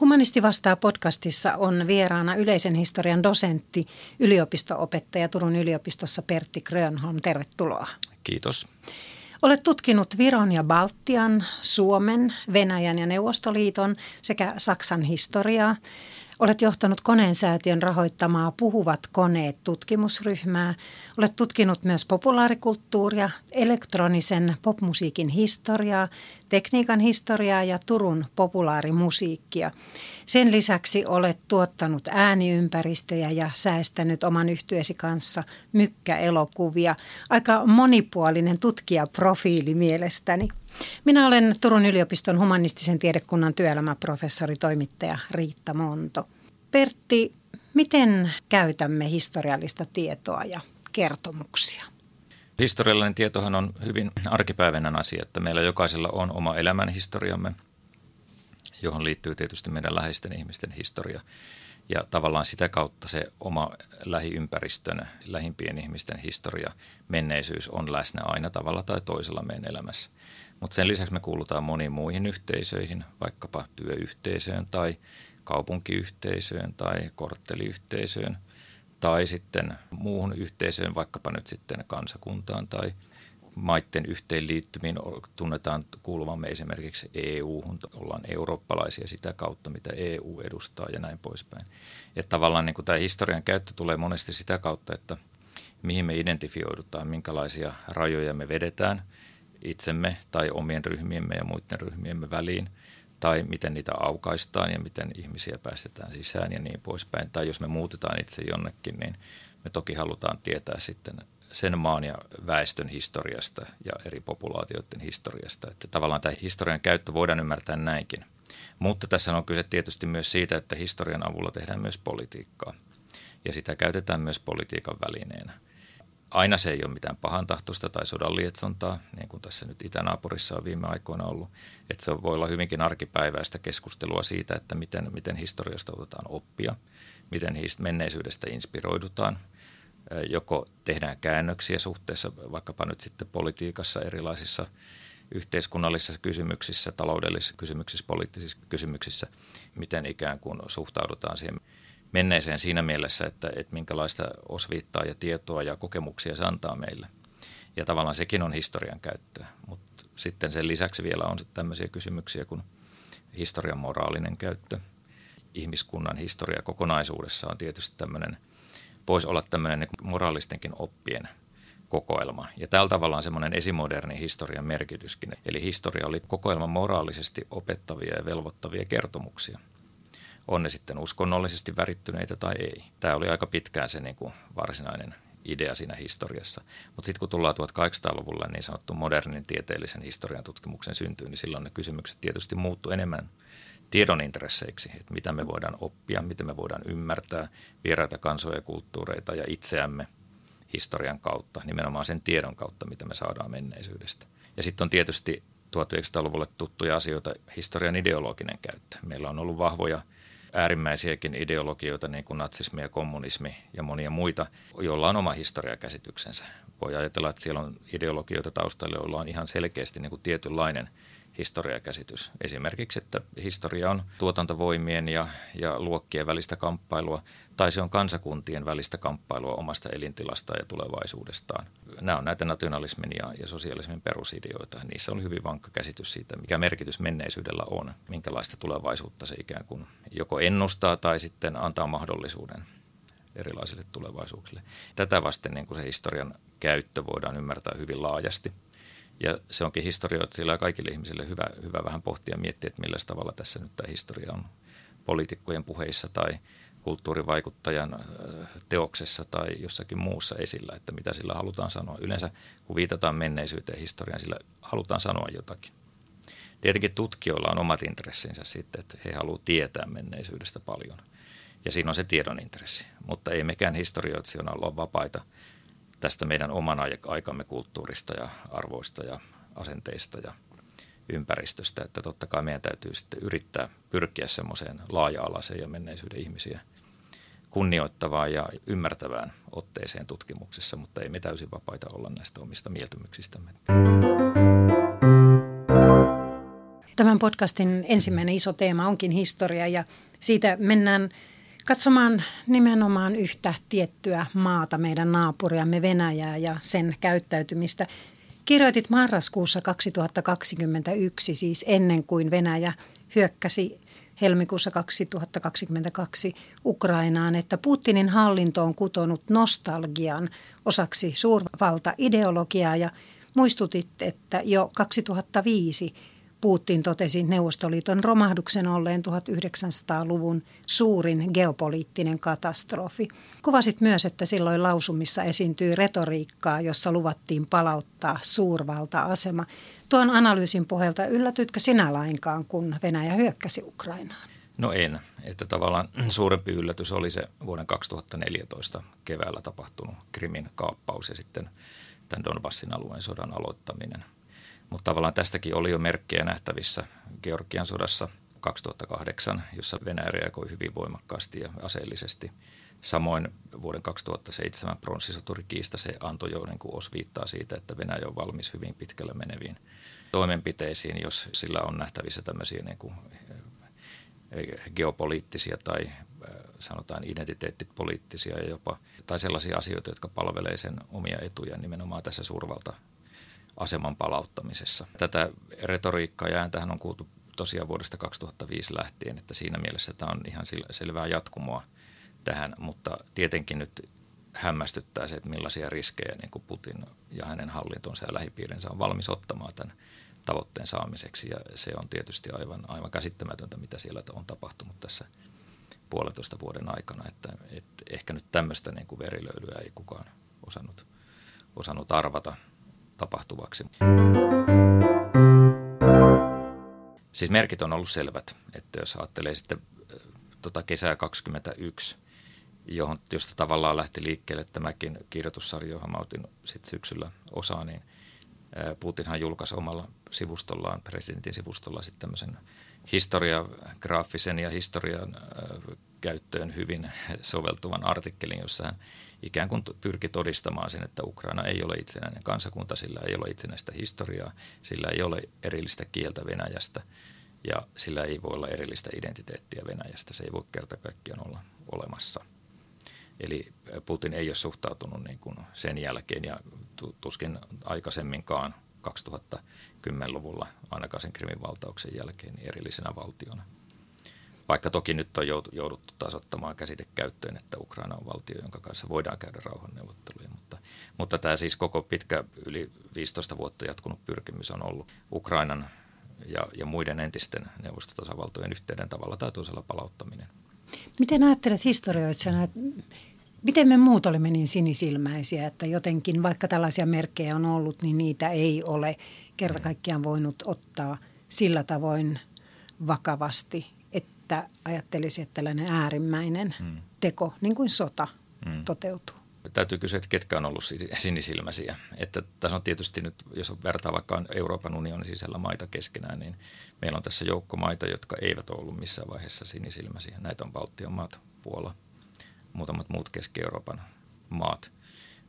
Humanisti vastaa podcastissa on vieraana yleisen historian dosentti, yliopistoopettaja Turun yliopistossa Pertti Grönholm. Tervetuloa. Kiitos. Olet tutkinut Viron ja Baltian, Suomen, Venäjän ja Neuvostoliiton sekä Saksan historiaa. Olet johtanut koneensäätiön rahoittamaa Puhuvat koneet tutkimusryhmää. Olet tutkinut myös populaarikulttuuria, elektronisen popmusiikin historiaa, tekniikan historiaa ja Turun populaarimusiikkia. Sen lisäksi olet tuottanut ääniympäristöjä ja säästänyt oman yhtyesi kanssa mykkäelokuvia. Aika monipuolinen tutkijaprofiili mielestäni. Minä olen Turun yliopiston humanistisen tiedekunnan työelämäprofessori toimittaja Riitta Monto. Pertti, miten käytämme historiallista tietoa ja kertomuksia? Historiallinen tietohan on hyvin arkipäiväinen asia, että meillä jokaisella on oma elämänhistoriamme, johon liittyy tietysti meidän läheisten ihmisten historia. Ja tavallaan sitä kautta se oma lähiympäristön, lähimpien ihmisten historia, menneisyys on läsnä aina tavalla tai toisella meidän elämässä. Mutta sen lisäksi me kuulutaan moniin muihin yhteisöihin, vaikkapa työyhteisöön tai kaupunkiyhteisöön tai kortteliyhteisöön tai sitten muuhun yhteisöön, vaikkapa nyt sitten kansakuntaan tai maiden yhteenliittymiin tunnetaan kuuluvamme esimerkiksi EU-hun, ollaan eurooppalaisia sitä kautta, mitä EU edustaa ja näin poispäin. Että tavallaan niin kuin tämä historian käyttö tulee monesti sitä kautta, että mihin me identifioidutaan, minkälaisia rajoja me vedetään itsemme tai omien ryhmiemme ja muiden ryhmiemme väliin – tai miten niitä aukaistaan ja miten ihmisiä päästetään sisään ja niin poispäin. Tai jos me muutetaan itse jonnekin, niin me toki halutaan tietää sitten sen maan ja väestön historiasta ja eri populaatioiden historiasta. Että tavallaan tämä historian käyttö voidaan ymmärtää näinkin. Mutta tässä on kyse tietysti myös siitä, että historian avulla tehdään myös politiikkaa. Ja sitä käytetään myös politiikan välineenä aina se ei ole mitään pahantahtoista tai sodan lietsontaa, niin kuin tässä nyt itänaapurissa on viime aikoina ollut. Että se voi olla hyvinkin arkipäiväistä keskustelua siitä, että miten, miten historiasta otetaan oppia, miten menneisyydestä inspiroidutaan. Joko tehdään käännöksiä suhteessa vaikkapa nyt sitten politiikassa erilaisissa yhteiskunnallisissa kysymyksissä, taloudellisissa kysymyksissä, poliittisissa kysymyksissä, miten ikään kuin suhtaudutaan siihen menneeseen siinä mielessä, että, että minkälaista osviittaa ja tietoa ja kokemuksia se antaa meille. Ja tavallaan sekin on historian käyttöä, mutta sitten sen lisäksi vielä on tämmöisiä kysymyksiä kuin historian moraalinen käyttö. Ihmiskunnan historia kokonaisuudessa on tietysti tämmöinen, voisi olla tämmöinen niin moraalistenkin oppien kokoelma. Ja tällä tavalla on semmoinen esimoderni historian merkityskin. Eli historia oli kokoelma moraalisesti opettavia ja velvoittavia kertomuksia – on ne sitten uskonnollisesti värittyneitä tai ei. Tämä oli aika pitkään se niin kuin varsinainen idea siinä historiassa. Mutta sitten kun tullaan 1800-luvulle niin sanottu modernin tieteellisen historian tutkimuksen syntyyn, niin silloin ne kysymykset tietysti muuttu enemmän tiedon intresseiksi, että mitä me voidaan oppia, miten me voidaan ymmärtää vieraita kansoja ja kulttuureita ja itseämme historian kautta, nimenomaan sen tiedon kautta, mitä me saadaan menneisyydestä. Ja sitten on tietysti 1900-luvulle tuttuja asioita historian ideologinen käyttö. Meillä on ollut vahvoja – äärimmäisiäkin ideologioita, niin kuin natsismi ja kommunismi ja monia muita, joilla on oma historiakäsityksensä. Voi ajatella, että siellä on ideologioita taustalla, joilla on ihan selkeästi niin kuin tietynlainen historiakäsitys. Esimerkiksi, että historia on tuotantovoimien ja, ja luokkien välistä kamppailua, tai se on kansakuntien välistä kamppailua omasta elintilastaan ja tulevaisuudestaan. Nämä on näitä nationalismin ja, ja sosialismin perusideoita. Niissä on hyvin vankka käsitys siitä, mikä merkitys menneisyydellä on, minkälaista tulevaisuutta se ikään kuin joko ennustaa tai sitten antaa mahdollisuuden erilaisille tulevaisuuksille. Tätä vasten niin kuin se historian käyttö voidaan ymmärtää hyvin laajasti – ja se onkin historioitsijille kaikille ihmisille hyvä, hyvä vähän pohtia ja miettiä, että millä tavalla tässä nyt tämä historia on poliitikkojen puheissa tai kulttuurivaikuttajan teoksessa tai jossakin muussa esillä, että mitä sillä halutaan sanoa. Yleensä kun viitataan menneisyyteen historiaan, sillä halutaan sanoa jotakin. Tietenkin tutkijoilla on omat intressinsä sitten, että he haluavat tietää menneisyydestä paljon. Ja siinä on se tiedon intressi. Mutta ei mekään historioitsijana olla vapaita tästä meidän oman aikamme kulttuurista ja arvoista ja asenteista ja ympäristöstä, että totta kai meidän täytyy sitten yrittää pyrkiä semmoiseen laaja-alaiseen ja menneisyyden ihmisiä kunnioittavaan ja ymmärtävään otteeseen tutkimuksessa, mutta ei me täysin vapaita olla näistä omista mieltymyksistämme. Tämän podcastin ensimmäinen iso teema onkin historia ja siitä mennään katsomaan nimenomaan yhtä tiettyä maata, meidän naapuriamme Venäjää ja sen käyttäytymistä. Kirjoitit marraskuussa 2021, siis ennen kuin Venäjä hyökkäsi helmikuussa 2022 Ukrainaan, että Putinin hallinto on kutonut nostalgian osaksi suurvalta-ideologiaa ja muistutit, että jo 2005 Putin totesi Neuvostoliiton romahduksen olleen 1900-luvun suurin geopoliittinen katastrofi. Kuvasit myös, että silloin lausumissa esiintyi retoriikkaa, jossa luvattiin palauttaa suurvalta-asema. Tuon analyysin pohjalta yllätytkö sinä lainkaan, kun Venäjä hyökkäsi Ukrainaan? No en. Että tavallaan suurempi yllätys oli se vuoden 2014 keväällä tapahtunut Krimin kaappaus ja sitten tämän Donbassin alueen sodan aloittaminen – mutta tavallaan tästäkin oli jo merkkejä nähtävissä Georgian sodassa 2008, jossa Venäjä reagoi hyvin voimakkaasti ja aseellisesti. Samoin vuoden 2007 pronssisoturikiista se antoi jo niin osviittaa siitä, että Venäjä on valmis hyvin pitkälle meneviin toimenpiteisiin, jos sillä on nähtävissä tämmöisiä niin kuin eh, geopoliittisia tai eh, sanotaan identiteettipoliittisia ja jopa, tai sellaisia asioita, jotka palvelee sen omia etuja nimenomaan tässä suurvalta aseman palauttamisessa. Tätä retoriikkaa ja ääntähän on kuultu tosiaan vuodesta 2005 lähtien, että siinä mielessä tämä on ihan selvää jatkumoa tähän, mutta tietenkin nyt hämmästyttää se, että millaisia riskejä niin kuin Putin ja hänen hallintonsa ja lähipiirinsä on valmis ottamaan tämän tavoitteen saamiseksi. Ja se on tietysti aivan, aivan käsittämätöntä, mitä siellä on tapahtunut tässä puolentoista vuoden aikana. Että, että ehkä nyt tämmöistä niin kuin verilöylyä ei kukaan osannut, osannut arvata tapahtuvaksi. Siis merkit on ollut selvät, että jos ajattelee sitten tota kesää 2021, johon, josta tavallaan lähti liikkeelle tämäkin kirjoitussarja, johon mä otin sitten syksyllä osaa, niin Putinhan julkaisi omalla sivustollaan, presidentin sivustolla sitten tämmöisen historiagraafisen ja historian käyttöön hyvin soveltuvan artikkelin, jossa hän ikään kuin pyrki todistamaan sen, että Ukraina ei ole itsenäinen kansakunta, sillä ei ole itsenäistä historiaa, sillä ei ole erillistä kieltä Venäjästä ja sillä ei voi olla erillistä identiteettiä Venäjästä. Se ei voi kerta kaikkiaan olla olemassa. Eli Putin ei ole suhtautunut niin kuin sen jälkeen ja tuskin aikaisemminkaan 2010-luvulla, ainakaan sen Krimin valtauksen jälkeen, niin erillisenä valtiona. Vaikka toki nyt on jouduttu taas ottamaan käsite käyttöön, että Ukraina on valtio, jonka kanssa voidaan käydä rauhanneuvotteluja. Mutta, mutta tämä siis koko pitkä yli 15 vuotta jatkunut pyrkimys on ollut Ukrainan ja, ja muiden entisten neuvostotasavaltojen yhteyden tavalla tai toisella palauttaminen. Miten ajattelet historioitsijana, että miten me muut olemme niin sinisilmäisiä, että jotenkin vaikka tällaisia merkkejä on ollut, niin niitä ei ole kerta kaikkiaan voinut ottaa sillä tavoin vakavasti että ajattelisi, että tällainen äärimmäinen hmm. teko, niin kuin sota, hmm. toteutuu. Täytyy kysyä, että ketkä on ollut sinisilmäisiä. Että tässä on tietysti nyt, jos vertaa vaikka Euroopan unionin sisällä maita keskenään, niin meillä on tässä joukko maita, jotka eivät ole ollut missään vaiheessa sinisilmäisiä. Näitä on Baltian maat, Puola, muutamat muut Keski-Euroopan maat.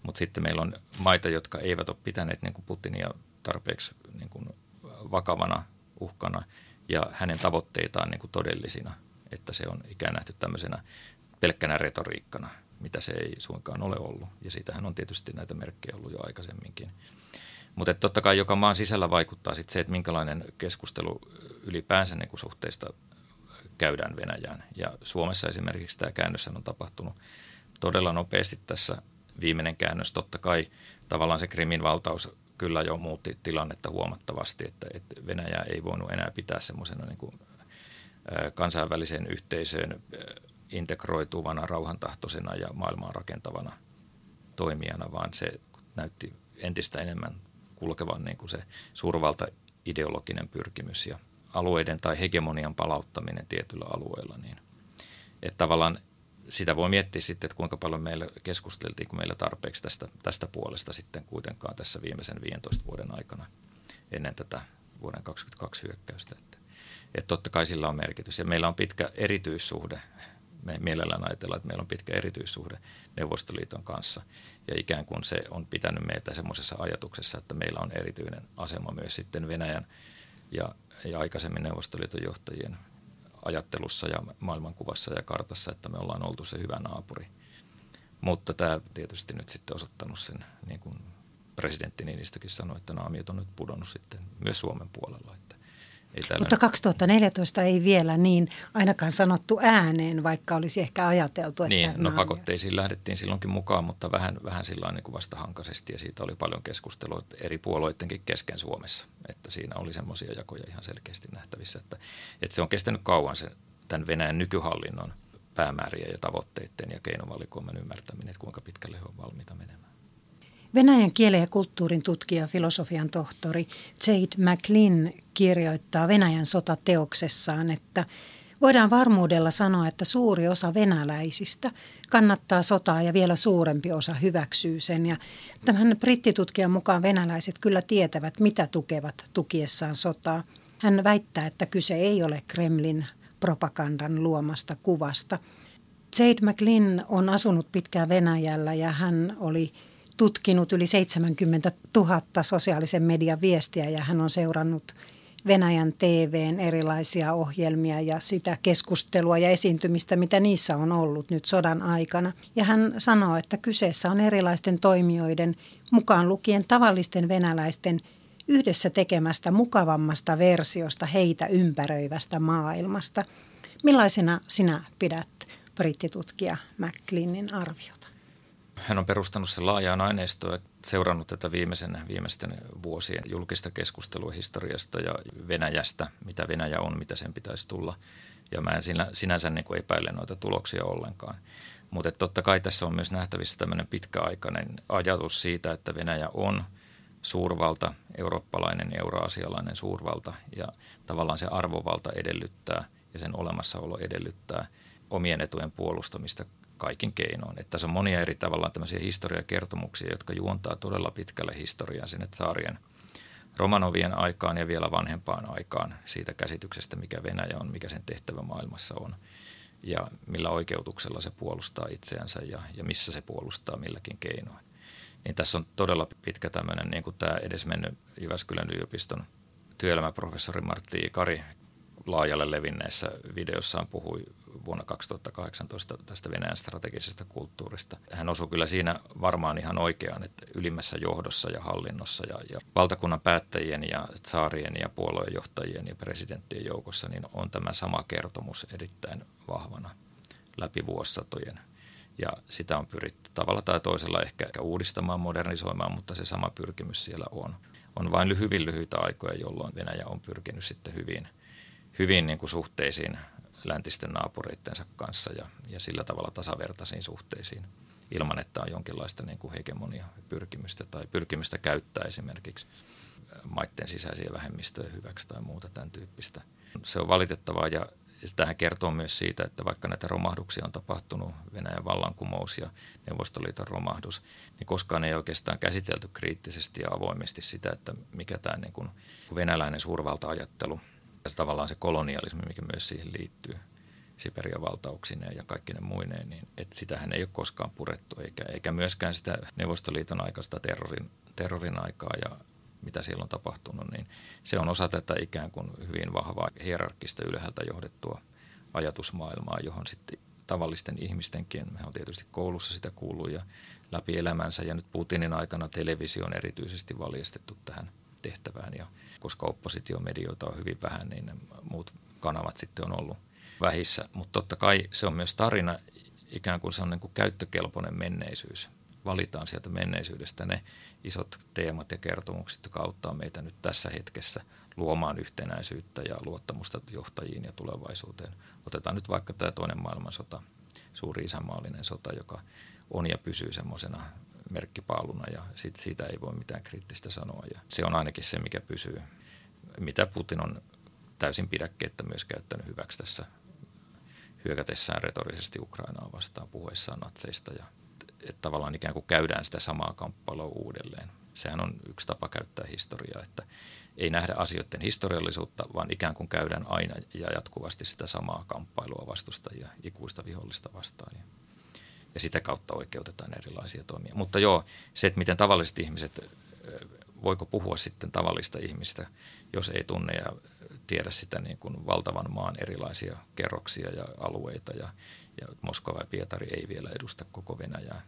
Mutta sitten meillä on maita, jotka eivät ole pitäneet niin kuin Putinia tarpeeksi niin kuin vakavana uhkana – ja hänen tavoitteitaan niin kuin todellisina, että se on ikään nähty tämmöisenä pelkkänä retoriikkana, mitä se ei suinkaan ole ollut. Ja siitähän on tietysti näitä merkkejä ollut jo aikaisemminkin. Mutta totta kai joka maan sisällä vaikuttaa sit se, että minkälainen keskustelu ylipäänsä niin kuin suhteista käydään Venäjään. Ja Suomessa esimerkiksi tämä käännös on tapahtunut todella nopeasti tässä viimeinen käännös. Totta kai tavallaan se Krimin valtaus kyllä jo muutti tilannetta huomattavasti, että, että Venäjä ei voinut enää pitää semmoisena niin kuin, kansainväliseen yhteisöön integroituvana, rauhantahtoisena ja maailmaa rakentavana toimijana, vaan se näytti entistä enemmän kulkevan niin kuin se suurvalta ideologinen pyrkimys ja alueiden tai hegemonian palauttaminen tietyllä alueella. Niin, että tavallaan sitä voi miettiä sitten, että kuinka paljon meillä keskusteltiin, kun meillä tarpeeksi tästä, tästä puolesta sitten kuitenkaan tässä viimeisen 15 vuoden aikana ennen tätä vuoden 2022 hyökkäystä. Että, että totta kai sillä on merkitys. Ja meillä on pitkä erityissuhde Me mielellään ajatellaan, että meillä on pitkä erityissuhde Neuvostoliiton kanssa. Ja ikään kuin se on pitänyt meitä semmoisessa ajatuksessa, että meillä on erityinen asema myös sitten Venäjän ja, ja aikaisemmin Neuvostoliiton johtajien ajattelussa ja maailmankuvassa ja kartassa, että me ollaan oltu se hyvä naapuri. Mutta tämä tietysti nyt sitten osoittanut sen, niin kuin presidentti Niinistökin sanoi, että naamiot on nyt pudonnut sitten myös Suomen puolella. Ei Mutta 2014 ei vielä niin ainakaan sanottu ääneen, vaikka olisi ehkä ajateltu, että Niin, no pakotteisiin lähdettiin silloinkin mukaan, mutta vähän, vähän sillä niin vastahankaisesti ja siitä oli paljon keskustelua eri puolueidenkin kesken Suomessa, että siinä oli semmoisia jakoja ihan selkeästi nähtävissä, että, että se on kestänyt kauan se, tämän Venäjän nykyhallinnon päämäärien ja tavoitteiden ja keinovalikoiman ymmärtäminen, että kuinka pitkälle he on valmiita menemään. Venäjän kielen ja kulttuurin tutkija, filosofian tohtori Jade McLean kirjoittaa Venäjän sotateoksessaan, että voidaan varmuudella sanoa, että suuri osa venäläisistä kannattaa sotaa ja vielä suurempi osa hyväksyy sen. Ja tämän brittitutkijan mukaan venäläiset kyllä tietävät, mitä tukevat tukiessaan sotaa. Hän väittää, että kyse ei ole Kremlin propagandan luomasta kuvasta. Jade McLean on asunut pitkään Venäjällä ja hän oli tutkinut yli 70 000 sosiaalisen median viestiä ja hän on seurannut Venäjän TVn erilaisia ohjelmia ja sitä keskustelua ja esiintymistä, mitä niissä on ollut nyt sodan aikana. Ja hän sanoo, että kyseessä on erilaisten toimijoiden, mukaan lukien tavallisten venäläisten, yhdessä tekemästä mukavammasta versiosta heitä ympäröivästä maailmasta. Millaisena sinä pidät brittitutkija McLeanin arviota? Hän on perustanut sen laajaan aineistoon ja seurannut tätä viimeisen, viimeisten vuosien julkista keskustelua historiasta ja Venäjästä, mitä Venäjä on, mitä sen pitäisi tulla. Ja mä en sinä, sinänsä niin kuin epäile noita tuloksia ollenkaan. Mutta totta kai tässä on myös nähtävissä tämmöinen pitkäaikainen ajatus siitä, että Venäjä on suurvalta, eurooppalainen, euroasialainen suurvalta ja tavallaan se arvovalta edellyttää ja sen olemassaolo edellyttää omien etujen puolustamista kaikin keinoin. Että tässä on monia eri tavallaan tämmöisiä historiakertomuksia, jotka juontaa todella pitkälle historiaa sinne saarien Romanovien aikaan ja vielä vanhempaan aikaan siitä käsityksestä, mikä Venäjä on, mikä sen tehtävä maailmassa on ja millä oikeutuksella se puolustaa itseänsä ja, ja missä se puolustaa milläkin keinoin. Niin tässä on todella pitkä tämmöinen, niin kuin tämä edesmennyt Jyväskylän yliopiston työelämäprofessori Martti Kari laajalle levinneessä videossaan puhui vuonna 2018 tästä Venäjän strategisesta kulttuurista. Hän osui kyllä siinä varmaan ihan oikeaan, että ylimmässä johdossa ja hallinnossa ja, ja valtakunnan päättäjien ja saarien ja puoluejohtajien ja presidenttien joukossa niin on tämä sama kertomus erittäin vahvana läpi vuosisatojen. Ja sitä on pyritty tavalla tai toisella ehkä uudistamaan, modernisoimaan, mutta se sama pyrkimys siellä on. On vain hyvin lyhyitä aikoja, jolloin Venäjä on pyrkinyt sitten hyvin, hyvin niin kuin suhteisiin läntisten naapureittensa kanssa ja, ja sillä tavalla tasavertaisiin suhteisiin ilman, että on jonkinlaista niin kuin hegemonia pyrkimystä tai pyrkimystä käyttää esimerkiksi maiden sisäisiä vähemmistöjä hyväksi tai muuta tämän tyyppistä. Se on valitettavaa ja tähän kertoo myös siitä, että vaikka näitä romahduksia on tapahtunut, Venäjän vallankumous ja Neuvostoliiton romahdus, niin koskaan ei oikeastaan käsitelty kriittisesti ja avoimesti sitä, että mikä tämä niin kuin venäläinen suurvalta-ajattelu – se tavallaan se kolonialismi, mikä myös siihen liittyy, Siperian valtauksineen ja kaikki ne muineen, niin että sitähän ei ole koskaan purettu, eikä, eikä myöskään sitä Neuvostoliiton aikaista terrorin, terrorin aikaa ja mitä siellä on tapahtunut, niin se on osa tätä ikään kuin hyvin vahvaa hierarkista ylhäältä johdettua ajatusmaailmaa, johon sitten tavallisten ihmistenkin, me on tietysti koulussa sitä kuullut ja läpi elämänsä ja nyt Putinin aikana televisio on erityisesti valjastettu tähän tehtävään ja koska oppositiomedioita on hyvin vähän, niin muut kanavat sitten on ollut vähissä. Mutta totta kai se on myös tarina, ikään kuin se on niin kuin käyttökelpoinen menneisyys. Valitaan sieltä menneisyydestä ne isot teemat ja kertomukset, jotka auttaa meitä nyt tässä hetkessä luomaan yhtenäisyyttä ja luottamusta johtajiin ja tulevaisuuteen. Otetaan nyt vaikka tämä toinen maailmansota, suuri isänmaallinen sota, joka on ja pysyy semmoisena merkkipaaluna ja sit siitä ei voi mitään kriittistä sanoa. Ja se on ainakin se, mikä pysyy, mitä Putin on täysin pidäkkeettä myös käyttänyt hyväksi tässä hyökätessään retorisesti Ukrainaa vastaan puhuessaan natseista ja että tavallaan ikään kuin käydään sitä samaa kamppailua uudelleen. Sehän on yksi tapa käyttää historiaa, että ei nähdä asioiden historiallisuutta, vaan ikään kuin käydään aina ja jatkuvasti sitä samaa kamppailua vastustajia ikuista vihollista vastaan. Ja sitä kautta oikeutetaan erilaisia toimia. Mutta joo, se, että miten tavalliset ihmiset, voiko puhua sitten tavallista ihmistä, jos ei tunne ja tiedä sitä niin kuin valtavan maan erilaisia kerroksia ja alueita ja, ja Moskova ja Pietari ei vielä edusta koko Venäjää.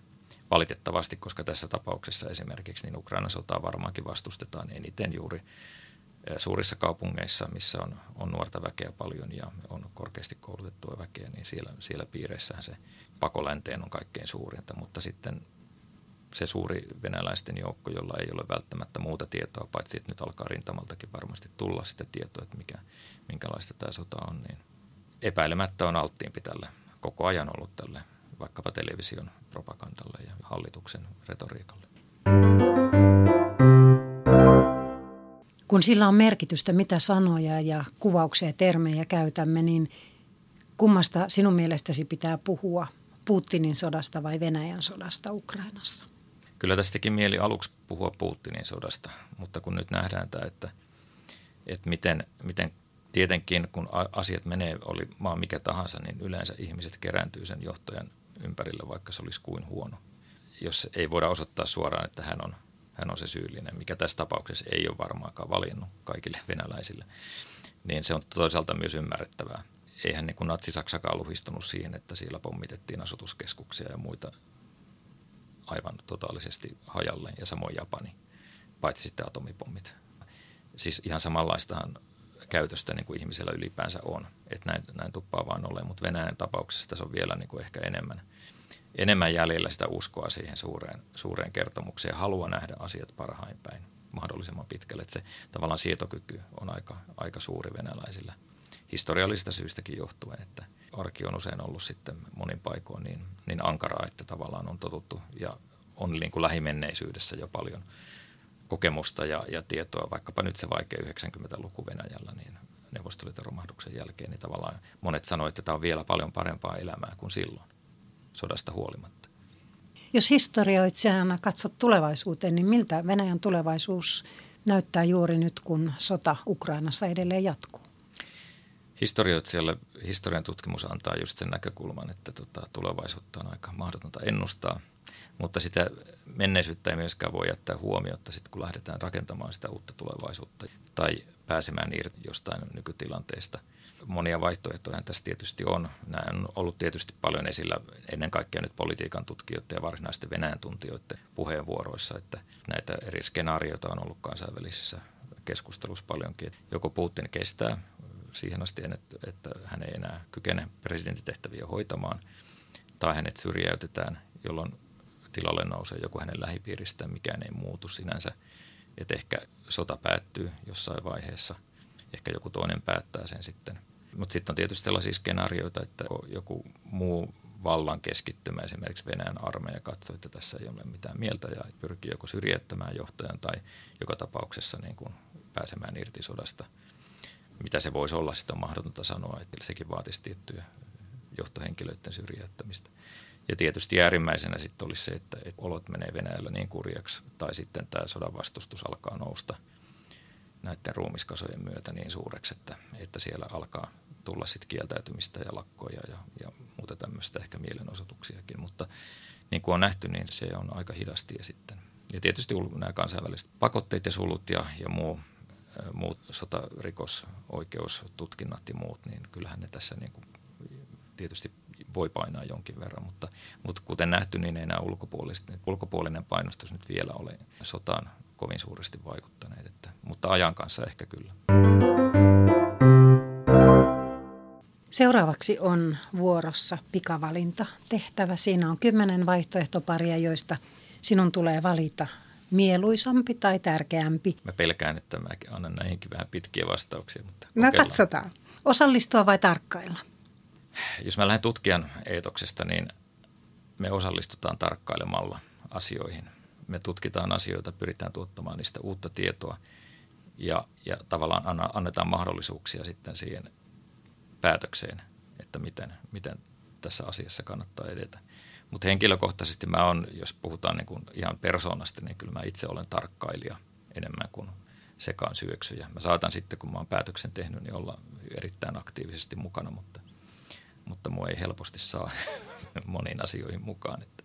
Valitettavasti, koska tässä tapauksessa esimerkiksi niin Ukrainan sotaa varmaankin vastustetaan eniten juuri suurissa kaupungeissa, missä on, on nuorta väkeä paljon ja on korkeasti koulutettua väkeä, niin siellä, siellä piireissähän se pakolänteen on kaikkein suurinta, mutta sitten se suuri venäläisten joukko, jolla ei ole välttämättä muuta tietoa, paitsi että nyt alkaa rintamaltakin varmasti tulla sitä tietoa, että mikä, minkälaista tämä sota on, niin epäilemättä on alttiimpi tälle koko ajan ollut tälle vaikkapa television propagandalle ja hallituksen retoriikalle. Kun sillä on merkitystä, mitä sanoja ja kuvauksia ja termejä käytämme, niin kummasta sinun mielestäsi pitää puhua? Putinin sodasta vai Venäjän sodasta Ukrainassa? Kyllä tästäkin mieli aluksi puhua Putinin sodasta, mutta kun nyt nähdään tämä, että, että miten, miten tietenkin kun asiat menee, oli maa mikä tahansa, niin yleensä ihmiset kerääntyy sen johtajan ympärille, vaikka se olisi kuin huono. Jos ei voida osoittaa suoraan, että hän on, hän on se syyllinen, mikä tässä tapauksessa ei ole varmaankaan valinnut kaikille venäläisille, niin se on toisaalta myös ymmärrettävää. Eihän niin kuin natsi-Saksakaan luhistunut siihen, että siellä pommitettiin asutuskeskuksia ja muita aivan totaalisesti hajalle ja samoin Japani, paitsi sitten atomipommit. Siis ihan samanlaistahan käytöstä niin kuin ihmisellä ylipäänsä on, että näin, näin tuppaa vaan ole, mutta Venäjän tapauksessa se on vielä niin kuin ehkä enemmän, enemmän jäljellä sitä uskoa siihen suureen, suureen kertomukseen. Ja halua nähdä asiat parhain päin mahdollisimman pitkälle. Että se tavallaan sietokyky on aika, aika suuri venäläisillä historiallisista syystäkin johtuen, että – arki on usein ollut sitten monin paikoin niin, niin ankaraa, että tavallaan on totuttu ja on niin kuin lähimenneisyydessä jo paljon kokemusta ja, ja tietoa, vaikkapa nyt se vaikea 90-luku Venäjällä, niin Neuvostoliiton romahduksen jälkeen, niin tavallaan monet sanoivat, että tämä on vielä paljon parempaa elämää kuin silloin, sodasta huolimatta. Jos historioitsijana katsot tulevaisuuteen, niin miltä Venäjän tulevaisuus näyttää juuri nyt, kun sota Ukrainassa edelleen jatkuu? historioitsijalle historian tutkimus antaa just sen näkökulman, että tota, tulevaisuutta on aika mahdotonta ennustaa, mutta sitä menneisyyttä ei myöskään voi jättää huomiota sitten, kun lähdetään rakentamaan sitä uutta tulevaisuutta tai pääsemään irti jostain nykytilanteesta. Monia vaihtoehtoja tässä tietysti on. Nämä on ollut tietysti paljon esillä ennen kaikkea nyt politiikan tutkijoiden ja varsinaisten Venäjän tuntijoiden puheenvuoroissa, että näitä eri skenaarioita on ollut kansainvälisissä keskustelussa paljonkin. Joko Putin kestää siihen asti, että, että hän ei enää kykene presidentitehtäviä hoitamaan, tai hänet syrjäytetään, jolloin tilalle nousee joku hänen lähipiiristään, mikään ei muutu sinänsä, että ehkä sota päättyy jossain vaiheessa, ehkä joku toinen päättää sen sitten. Mutta sitten on tietysti sellaisia skenaarioita, että joku muu vallan keskittymä, esimerkiksi Venäjän armeija katsoo, että tässä ei ole mitään mieltä ja pyrkii joko syrjäyttämään johtajan tai joka tapauksessa niin kuin pääsemään irti sodasta – mitä se voisi olla, sitä on mahdotonta sanoa, että sekin vaatisi tiettyjä johtohenkilöiden syrjäyttämistä. Ja tietysti äärimmäisenä sitten olisi se, että, että olot menee Venäjällä niin kurjaksi, tai sitten tämä sodan vastustus alkaa nousta näiden ruumiskasojen myötä niin suureksi, että, että siellä alkaa tulla sitten kieltäytymistä ja lakkoja ja, ja muuta tämmöistä ehkä mielenosoituksiakin. Mutta niin kuin on nähty, niin se on aika hidasti ja sitten. Ja tietysti nämä kansainväliset pakotteet ja sulut ja, ja muu muut sotarikosoikeustutkinnat ja muut, niin kyllähän ne tässä niin kuin tietysti voi painaa jonkin verran, mutta, mutta kuten nähty, niin ei nämä ulkopuolinen painostus nyt vielä ole sotaan kovin suuresti vaikuttaneet, että, mutta ajan kanssa ehkä kyllä. Seuraavaksi on vuorossa pikavalinta tehtävä. Siinä on kymmenen vaihtoehtoparia, joista sinun tulee valita mieluisampi tai tärkeämpi? Mä pelkään, että mä annan näihinkin vähän pitkiä vastauksia. Mutta no katsotaan. Osallistua vai tarkkailla? Jos mä lähden tutkijan eetoksesta, niin me osallistutaan tarkkailemalla asioihin. Me tutkitaan asioita, pyritään tuottamaan niistä uutta tietoa ja, ja tavallaan annetaan mahdollisuuksia sitten siihen päätökseen, että miten, miten tässä asiassa kannattaa edetä. Mutta henkilökohtaisesti mä on, jos puhutaan niin kuin ihan persoonasta, niin kyllä mä itse olen tarkkailija enemmän kuin sekaan syöksyjä. Mä saatan sitten, kun mä oon päätöksen tehnyt, niin olla erittäin aktiivisesti mukana, mutta, mutta mua ei helposti saa moniin asioihin mukaan. Että.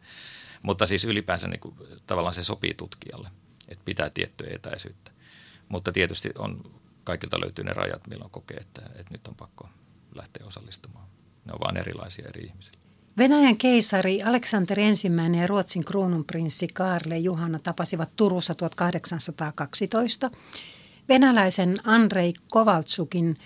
Mutta siis ylipäänsä niin kuin, tavallaan se sopii tutkijalle, että pitää tiettyä etäisyyttä. Mutta tietysti on, kaikilta löytyy ne rajat, milloin kokee, että, että nyt on pakko lähteä osallistumaan. Ne on vain erilaisia eri ihmisille. Venäjän keisari Aleksander I ja Ruotsin kruununprinssi Kaarle Juhana tapasivat Turussa 1812. Venäläisen Andrei Kovaltsukin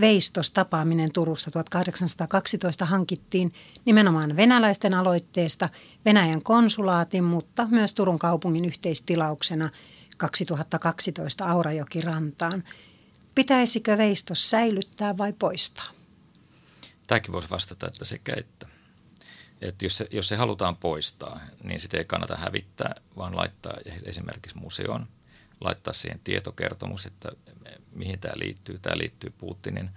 veistostapaaminen Turussa 1812 hankittiin nimenomaan venäläisten aloitteesta Venäjän konsulaatin, mutta myös Turun kaupungin yhteistilauksena 2012 Aurajoki rantaan. Pitäisikö veistos säilyttää vai poistaa? Tämäkin voisi vastata, että sekä että. Että jos, se, jos se halutaan poistaa, niin sitä ei kannata hävittää, vaan laittaa esimerkiksi museoon, laittaa siihen tietokertomus, että mihin tämä liittyy. Tämä liittyy Putinin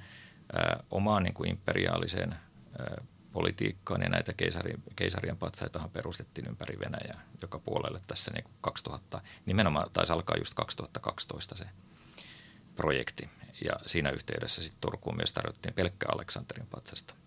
ää, omaan niin kuin imperiaaliseen ää, politiikkaan ja näitä keisari, keisarien patsaitahan perustettiin ympäri Venäjää joka puolelle tässä niin kuin 2000, nimenomaan taisi alkaa just 2012 se projekti ja siinä yhteydessä sitten Turkuun myös tarjottiin pelkkää Aleksanterin patsasta –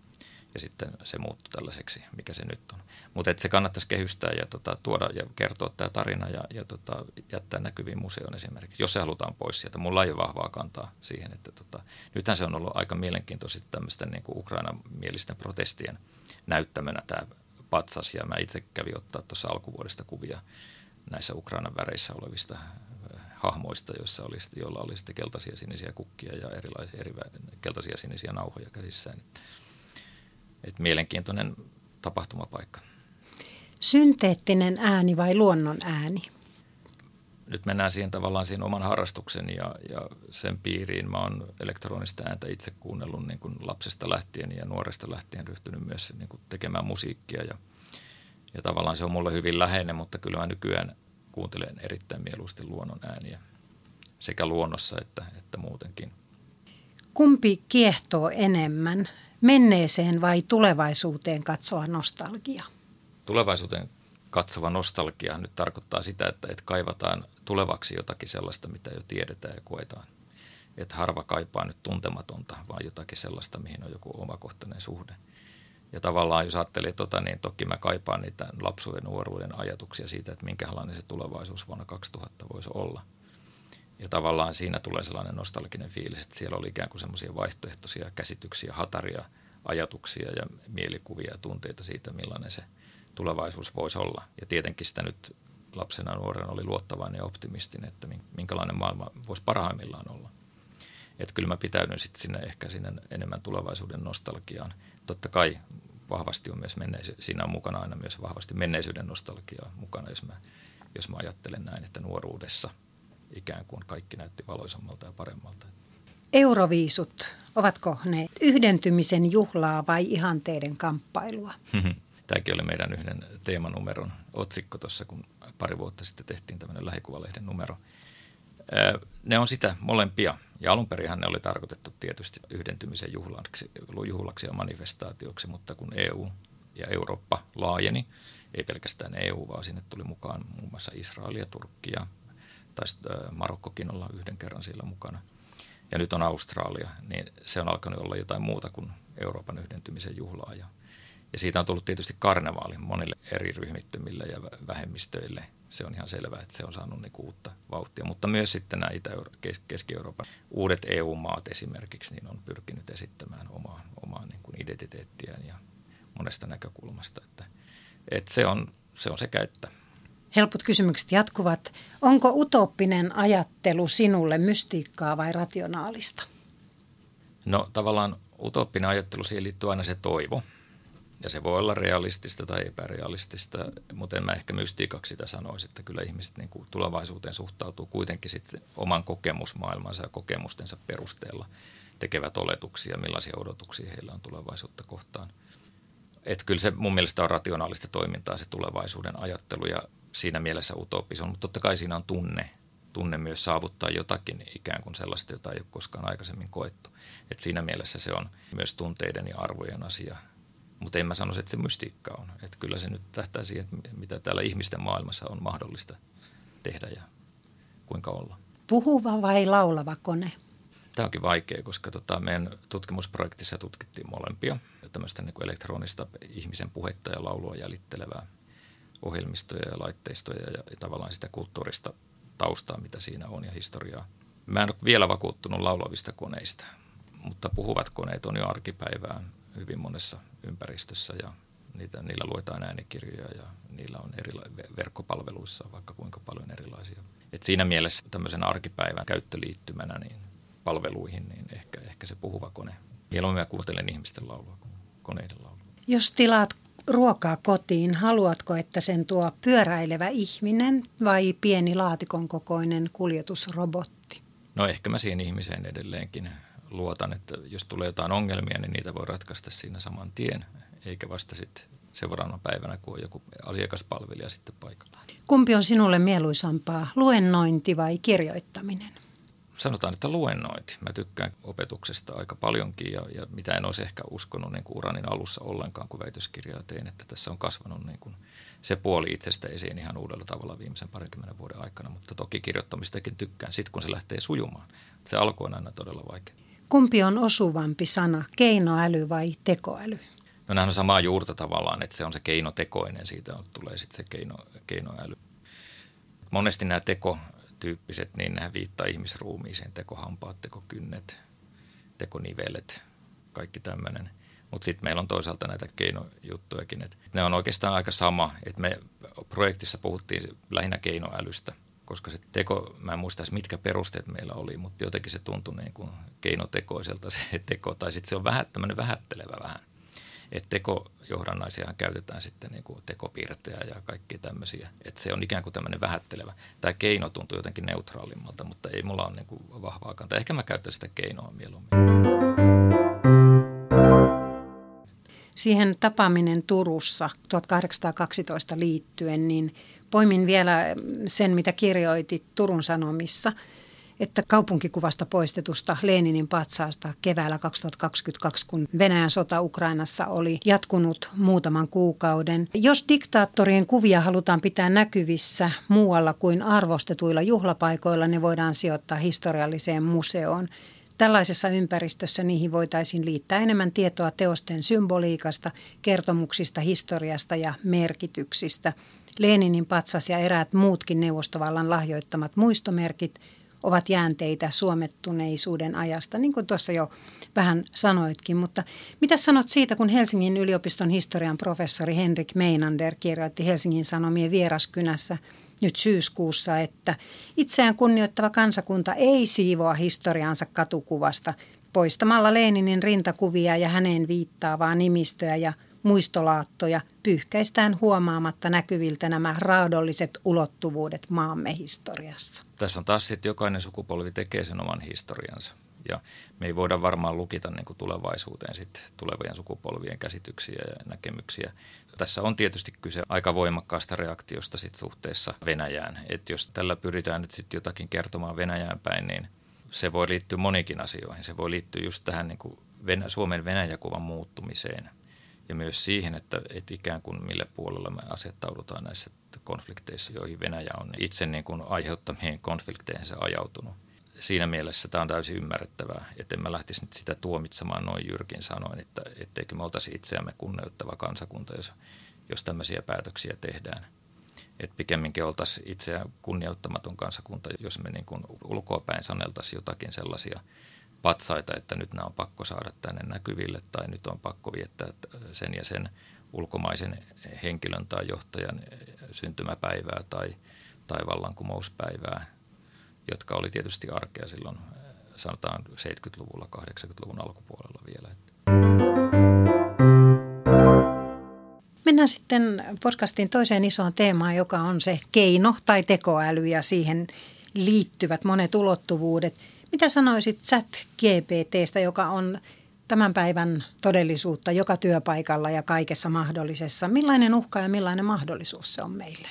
ja sitten se muuttui tällaiseksi, mikä se nyt on. Mutta se kannattaisi kehystää ja tota, tuoda ja kertoa tämä tarina ja, ja tota, jättää näkyviin museon esimerkiksi, jos se halutaan pois sieltä. Mulla ei ole vahvaa kantaa siihen, että tota, nythän se on ollut aika mielenkiintoista tämmöisten niin Ukraina-mielisten protestien näyttämönä tämä patsas ja mä itse kävin ottaa tuossa alkuvuodesta kuvia näissä Ukrainan väreissä olevista äh, hahmoista, joissa oli, joilla oli sitten keltaisia sinisiä kukkia ja erilaisia eri, keltaisia sinisiä nauhoja käsissään. Et mielenkiintoinen tapahtumapaikka. Synteettinen ääni vai luonnon ääni? Nyt mennään siihen tavallaan siihen oman harrastuksen ja, ja sen piiriin. Mä oon elektronista ääntä itse kuunnellut niin kuin lapsesta lähtien ja nuoresta lähtien ryhtynyt myös niin kuin tekemään musiikkia. Ja, ja tavallaan se on mulle hyvin läheinen, mutta kyllä mä nykyään kuuntelen erittäin mieluusti luonnon ääniä sekä luonnossa että, että muutenkin. Kumpi kiehtoo enemmän, menneeseen vai tulevaisuuteen katsova nostalgia? Tulevaisuuteen katsova nostalgia nyt tarkoittaa sitä, että, että kaivataan tulevaksi jotakin sellaista, mitä jo tiedetään ja koetaan. Että harva kaipaa nyt tuntematonta, vaan jotakin sellaista, mihin on joku omakohtainen suhde. Ja tavallaan jos ajattelee tota, niin toki mä kaipaan niitä lapsuuden nuoruuden ajatuksia siitä, että minkälainen se tulevaisuus vuonna 2000 voisi olla. Ja tavallaan siinä tulee sellainen nostalginen fiilis, että siellä oli ikään kuin semmoisia vaihtoehtoisia käsityksiä, hataria ajatuksia ja mielikuvia ja tunteita siitä, millainen se tulevaisuus voisi olla. Ja tietenkin sitä nyt lapsena nuorena oli luottavainen ja optimistinen, että minkälainen maailma voisi parhaimmillaan olla. Että kyllä mä pitäydyn sitten sinne ehkä sinne enemmän tulevaisuuden nostalgiaan. Totta kai vahvasti on myös menneisy- siinä on mukana aina myös vahvasti menneisyyden nostalgiaa mukana, jos mä, jos mä ajattelen näin, että nuoruudessa ikään kuin kaikki näytti valoisammalta ja paremmalta. Euroviisut, ovatko ne yhdentymisen juhlaa vai ihanteiden kamppailua? Tämäkin oli meidän yhden teemanumeron otsikko tuossa, kun pari vuotta sitten tehtiin tämmöinen lähikuvalehden numero. Ne on sitä molempia. Ja alun ne oli tarkoitettu tietysti yhdentymisen juhlaksi, juhlaksi ja manifestaatioksi, mutta kun EU ja Eurooppa laajeni, ei pelkästään EU, vaan sinne tuli mukaan muun muassa Israel ja Turkki ja taisi Marokkokin olla yhden kerran siellä mukana. Ja nyt on Australia, niin se on alkanut olla jotain muuta kuin Euroopan yhdentymisen juhlaa. Ja, ja siitä on tullut tietysti karnevaali monille eri ryhmittymille ja vähemmistöille. Se on ihan selvää, että se on saanut niin uutta vauhtia. Mutta myös sitten nämä Itä- Keski-Euroopan uudet EU-maat esimerkiksi niin on pyrkinyt esittämään omaa, omaa niin kuin identiteettiään ja monesta näkökulmasta. Että, että se, on, se on sekä että. Helpot kysymykset jatkuvat. Onko utooppinen ajattelu sinulle mystiikkaa vai rationaalista? No tavallaan utooppinen ajattelu, siihen liittyy aina se toivo. Ja se voi olla realistista tai epärealistista, mutta en mä ehkä mystiikaksi sitä sanoisi, että kyllä ihmiset niin kuin tulevaisuuteen suhtautuu kuitenkin sitten oman kokemusmaailmansa ja kokemustensa perusteella tekevät oletuksia, millaisia odotuksia heillä on tulevaisuutta kohtaan. Että kyllä se mun mielestä on rationaalista toimintaa se tulevaisuuden ajattelu ja siinä mielessä utopis on, mutta totta kai siinä on tunne, tunne myös saavuttaa jotakin ikään kuin sellaista, jota ei ole koskaan aikaisemmin koettu. Et siinä mielessä se on myös tunteiden ja arvojen asia Mutta en mä sanoisi, että se mystiikka on. Että kyllä se nyt tähtää siihen, mitä täällä ihmisten maailmassa on mahdollista tehdä ja kuinka olla. Puhuva vai laulava kone? Tämä onkin vaikea, koska tota, meidän tutkimusprojektissa tutkittiin molempia. Tämmöistä niin kuin elektronista ihmisen puhetta ja laulua jäljittelevää ohjelmistoja ja laitteistoja ja, ja tavallaan sitä kulttuurista taustaa, mitä siinä on ja historiaa. Mä en ole vielä vakuuttunut laulavista koneista, mutta puhuvat koneet on jo arkipäivää hyvin monessa ympäristössä ja niitä, niillä luetaan äänikirjoja ja niillä on erila- verkkopalveluissa vaikka kuinka paljon erilaisia. Et siinä mielessä tämmöisen arkipäivän käyttöliittymänä niin palveluihin, niin ehkä, ehkä se puhuva kone. Mieluummin mä kuuntelen ihmisten laulua kuin koneiden laulua. Jos tilaat ruokaa kotiin, haluatko, että sen tuo pyöräilevä ihminen vai pieni laatikon kokoinen kuljetusrobotti? No ehkä mä siihen ihmiseen edelleenkin luotan, että jos tulee jotain ongelmia, niin niitä voi ratkaista siinä saman tien, eikä vasta sitten seuraavana päivänä, kun on joku asiakaspalvelija sitten paikalla. Kumpi on sinulle mieluisampaa, luennointi vai kirjoittaminen? Sanotaan, että luennointi. Mä tykkään opetuksesta aika paljonkin ja, ja mitä en olisi ehkä uskonut niin kuin uranin alussa ollenkaan, kun väitöskirjaa tein, että tässä on kasvanut niin kuin se puoli itsestä esiin ihan uudella tavalla viimeisen parikymmenen vuoden aikana, mutta toki kirjoittamistakin tykkään sitten, kun se lähtee sujumaan. Se alku on aina todella vaikea. Kumpi on osuvampi sana, keinoäly vai tekoäly? No nämä on samaa juurta tavallaan, että se on se keinotekoinen, siitä on, tulee sitten se keino, keinoäly. Monesti nämä teko, tyyppiset, niin nehän viittaa ihmisruumiiseen, tekohampaat, tekokynnet, tekonivelet, kaikki tämmöinen. Mutta sitten meillä on toisaalta näitä keinojuttujakin. Et ne on oikeastaan aika sama, että me projektissa puhuttiin lähinnä keinoälystä, koska se teko, mä en muista mitkä perusteet meillä oli, mutta jotenkin se tuntui niin kuin keinotekoiselta se teko, tai sitten se on vähän tämmöinen vähättelevä vähän että tekojohdannaisia käytetään sitten niin kuin tekopiirtejä ja kaikki tämmöisiä. Että se on ikään kuin tämmöinen vähättelevä. Tämä keino tuntuu jotenkin neutraalimmalta, mutta ei mulla ole niin kuin vahvaa kantaa. Ehkä mä käyttäisin sitä keinoa mieluummin. Siihen tapaaminen Turussa 1812 liittyen, niin poimin vielä sen, mitä kirjoitit Turun Sanomissa – että kaupunkikuvasta poistetusta Leninin patsaasta keväällä 2022, kun Venäjän sota Ukrainassa oli jatkunut muutaman kuukauden. Jos diktaattorien kuvia halutaan pitää näkyvissä muualla kuin arvostetuilla juhlapaikoilla, ne voidaan sijoittaa historialliseen museoon. Tällaisessa ympäristössä niihin voitaisiin liittää enemmän tietoa teosten symboliikasta, kertomuksista, historiasta ja merkityksistä. Leninin patsas ja eräät muutkin neuvostovallan lahjoittamat muistomerkit – ovat jäänteitä suomettuneisuuden ajasta, niin kuin tuossa jo vähän sanoitkin. Mutta mitä sanot siitä, kun Helsingin yliopiston historian professori Henrik Meinander kirjoitti Helsingin Sanomien vieraskynässä nyt syyskuussa, että itseään kunnioittava kansakunta ei siivoa historiansa katukuvasta poistamalla Leeninin rintakuvia ja häneen viittaavaa nimistöä ja – muistolaattoja pyyhkäistään huomaamatta näkyviltä nämä raadolliset ulottuvuudet maamme historiassa. Tässä on taas sitten jokainen sukupolvi tekee sen oman historiansa. Ja me ei voida varmaan lukita niin kuin tulevaisuuteen sit tulevien sukupolvien käsityksiä ja näkemyksiä. Tässä on tietysti kyse aika voimakkaasta reaktiosta sit suhteessa Venäjään. Et jos tällä pyritään nyt sit jotakin kertomaan Venäjään päin, niin se voi liittyä monikin asioihin. Se voi liittyä just tähän niin kuin Suomen Venäjäkuvan muuttumiseen – ja myös siihen, että, että ikään kuin mille puolella me asettaudutaan näissä konflikteissa, joihin Venäjä on itse niin kuin aiheuttamiin konflikteihin se ajautunut. Siinä mielessä tämä on täysin ymmärrettävää, että en mä lähtisi nyt sitä tuomitsemaan noin jyrkin sanoin, että etteikö me oltaisi itseämme kunnioittava kansakunta, jos, jos tämmöisiä päätöksiä tehdään. Että pikemminkin oltaisiin itseään kunnioittamaton kansakunta, jos me niin kuin ulkoapäin saneltaisiin jotakin sellaisia – patsaita, että nyt nämä on pakko saada tänne näkyville tai nyt on pakko viettää sen ja sen ulkomaisen henkilön tai johtajan syntymäpäivää tai, tai vallankumouspäivää, jotka oli tietysti arkea silloin sanotaan 70-luvulla, 80-luvun alkupuolella vielä. Mennään sitten podcastin toiseen isoon teemaan, joka on se keino tai tekoäly ja siihen liittyvät monet ulottuvuudet – mitä sanoisit chat GPTstä, joka on tämän päivän todellisuutta joka työpaikalla ja kaikessa mahdollisessa? Millainen uhka ja millainen mahdollisuus se on meille?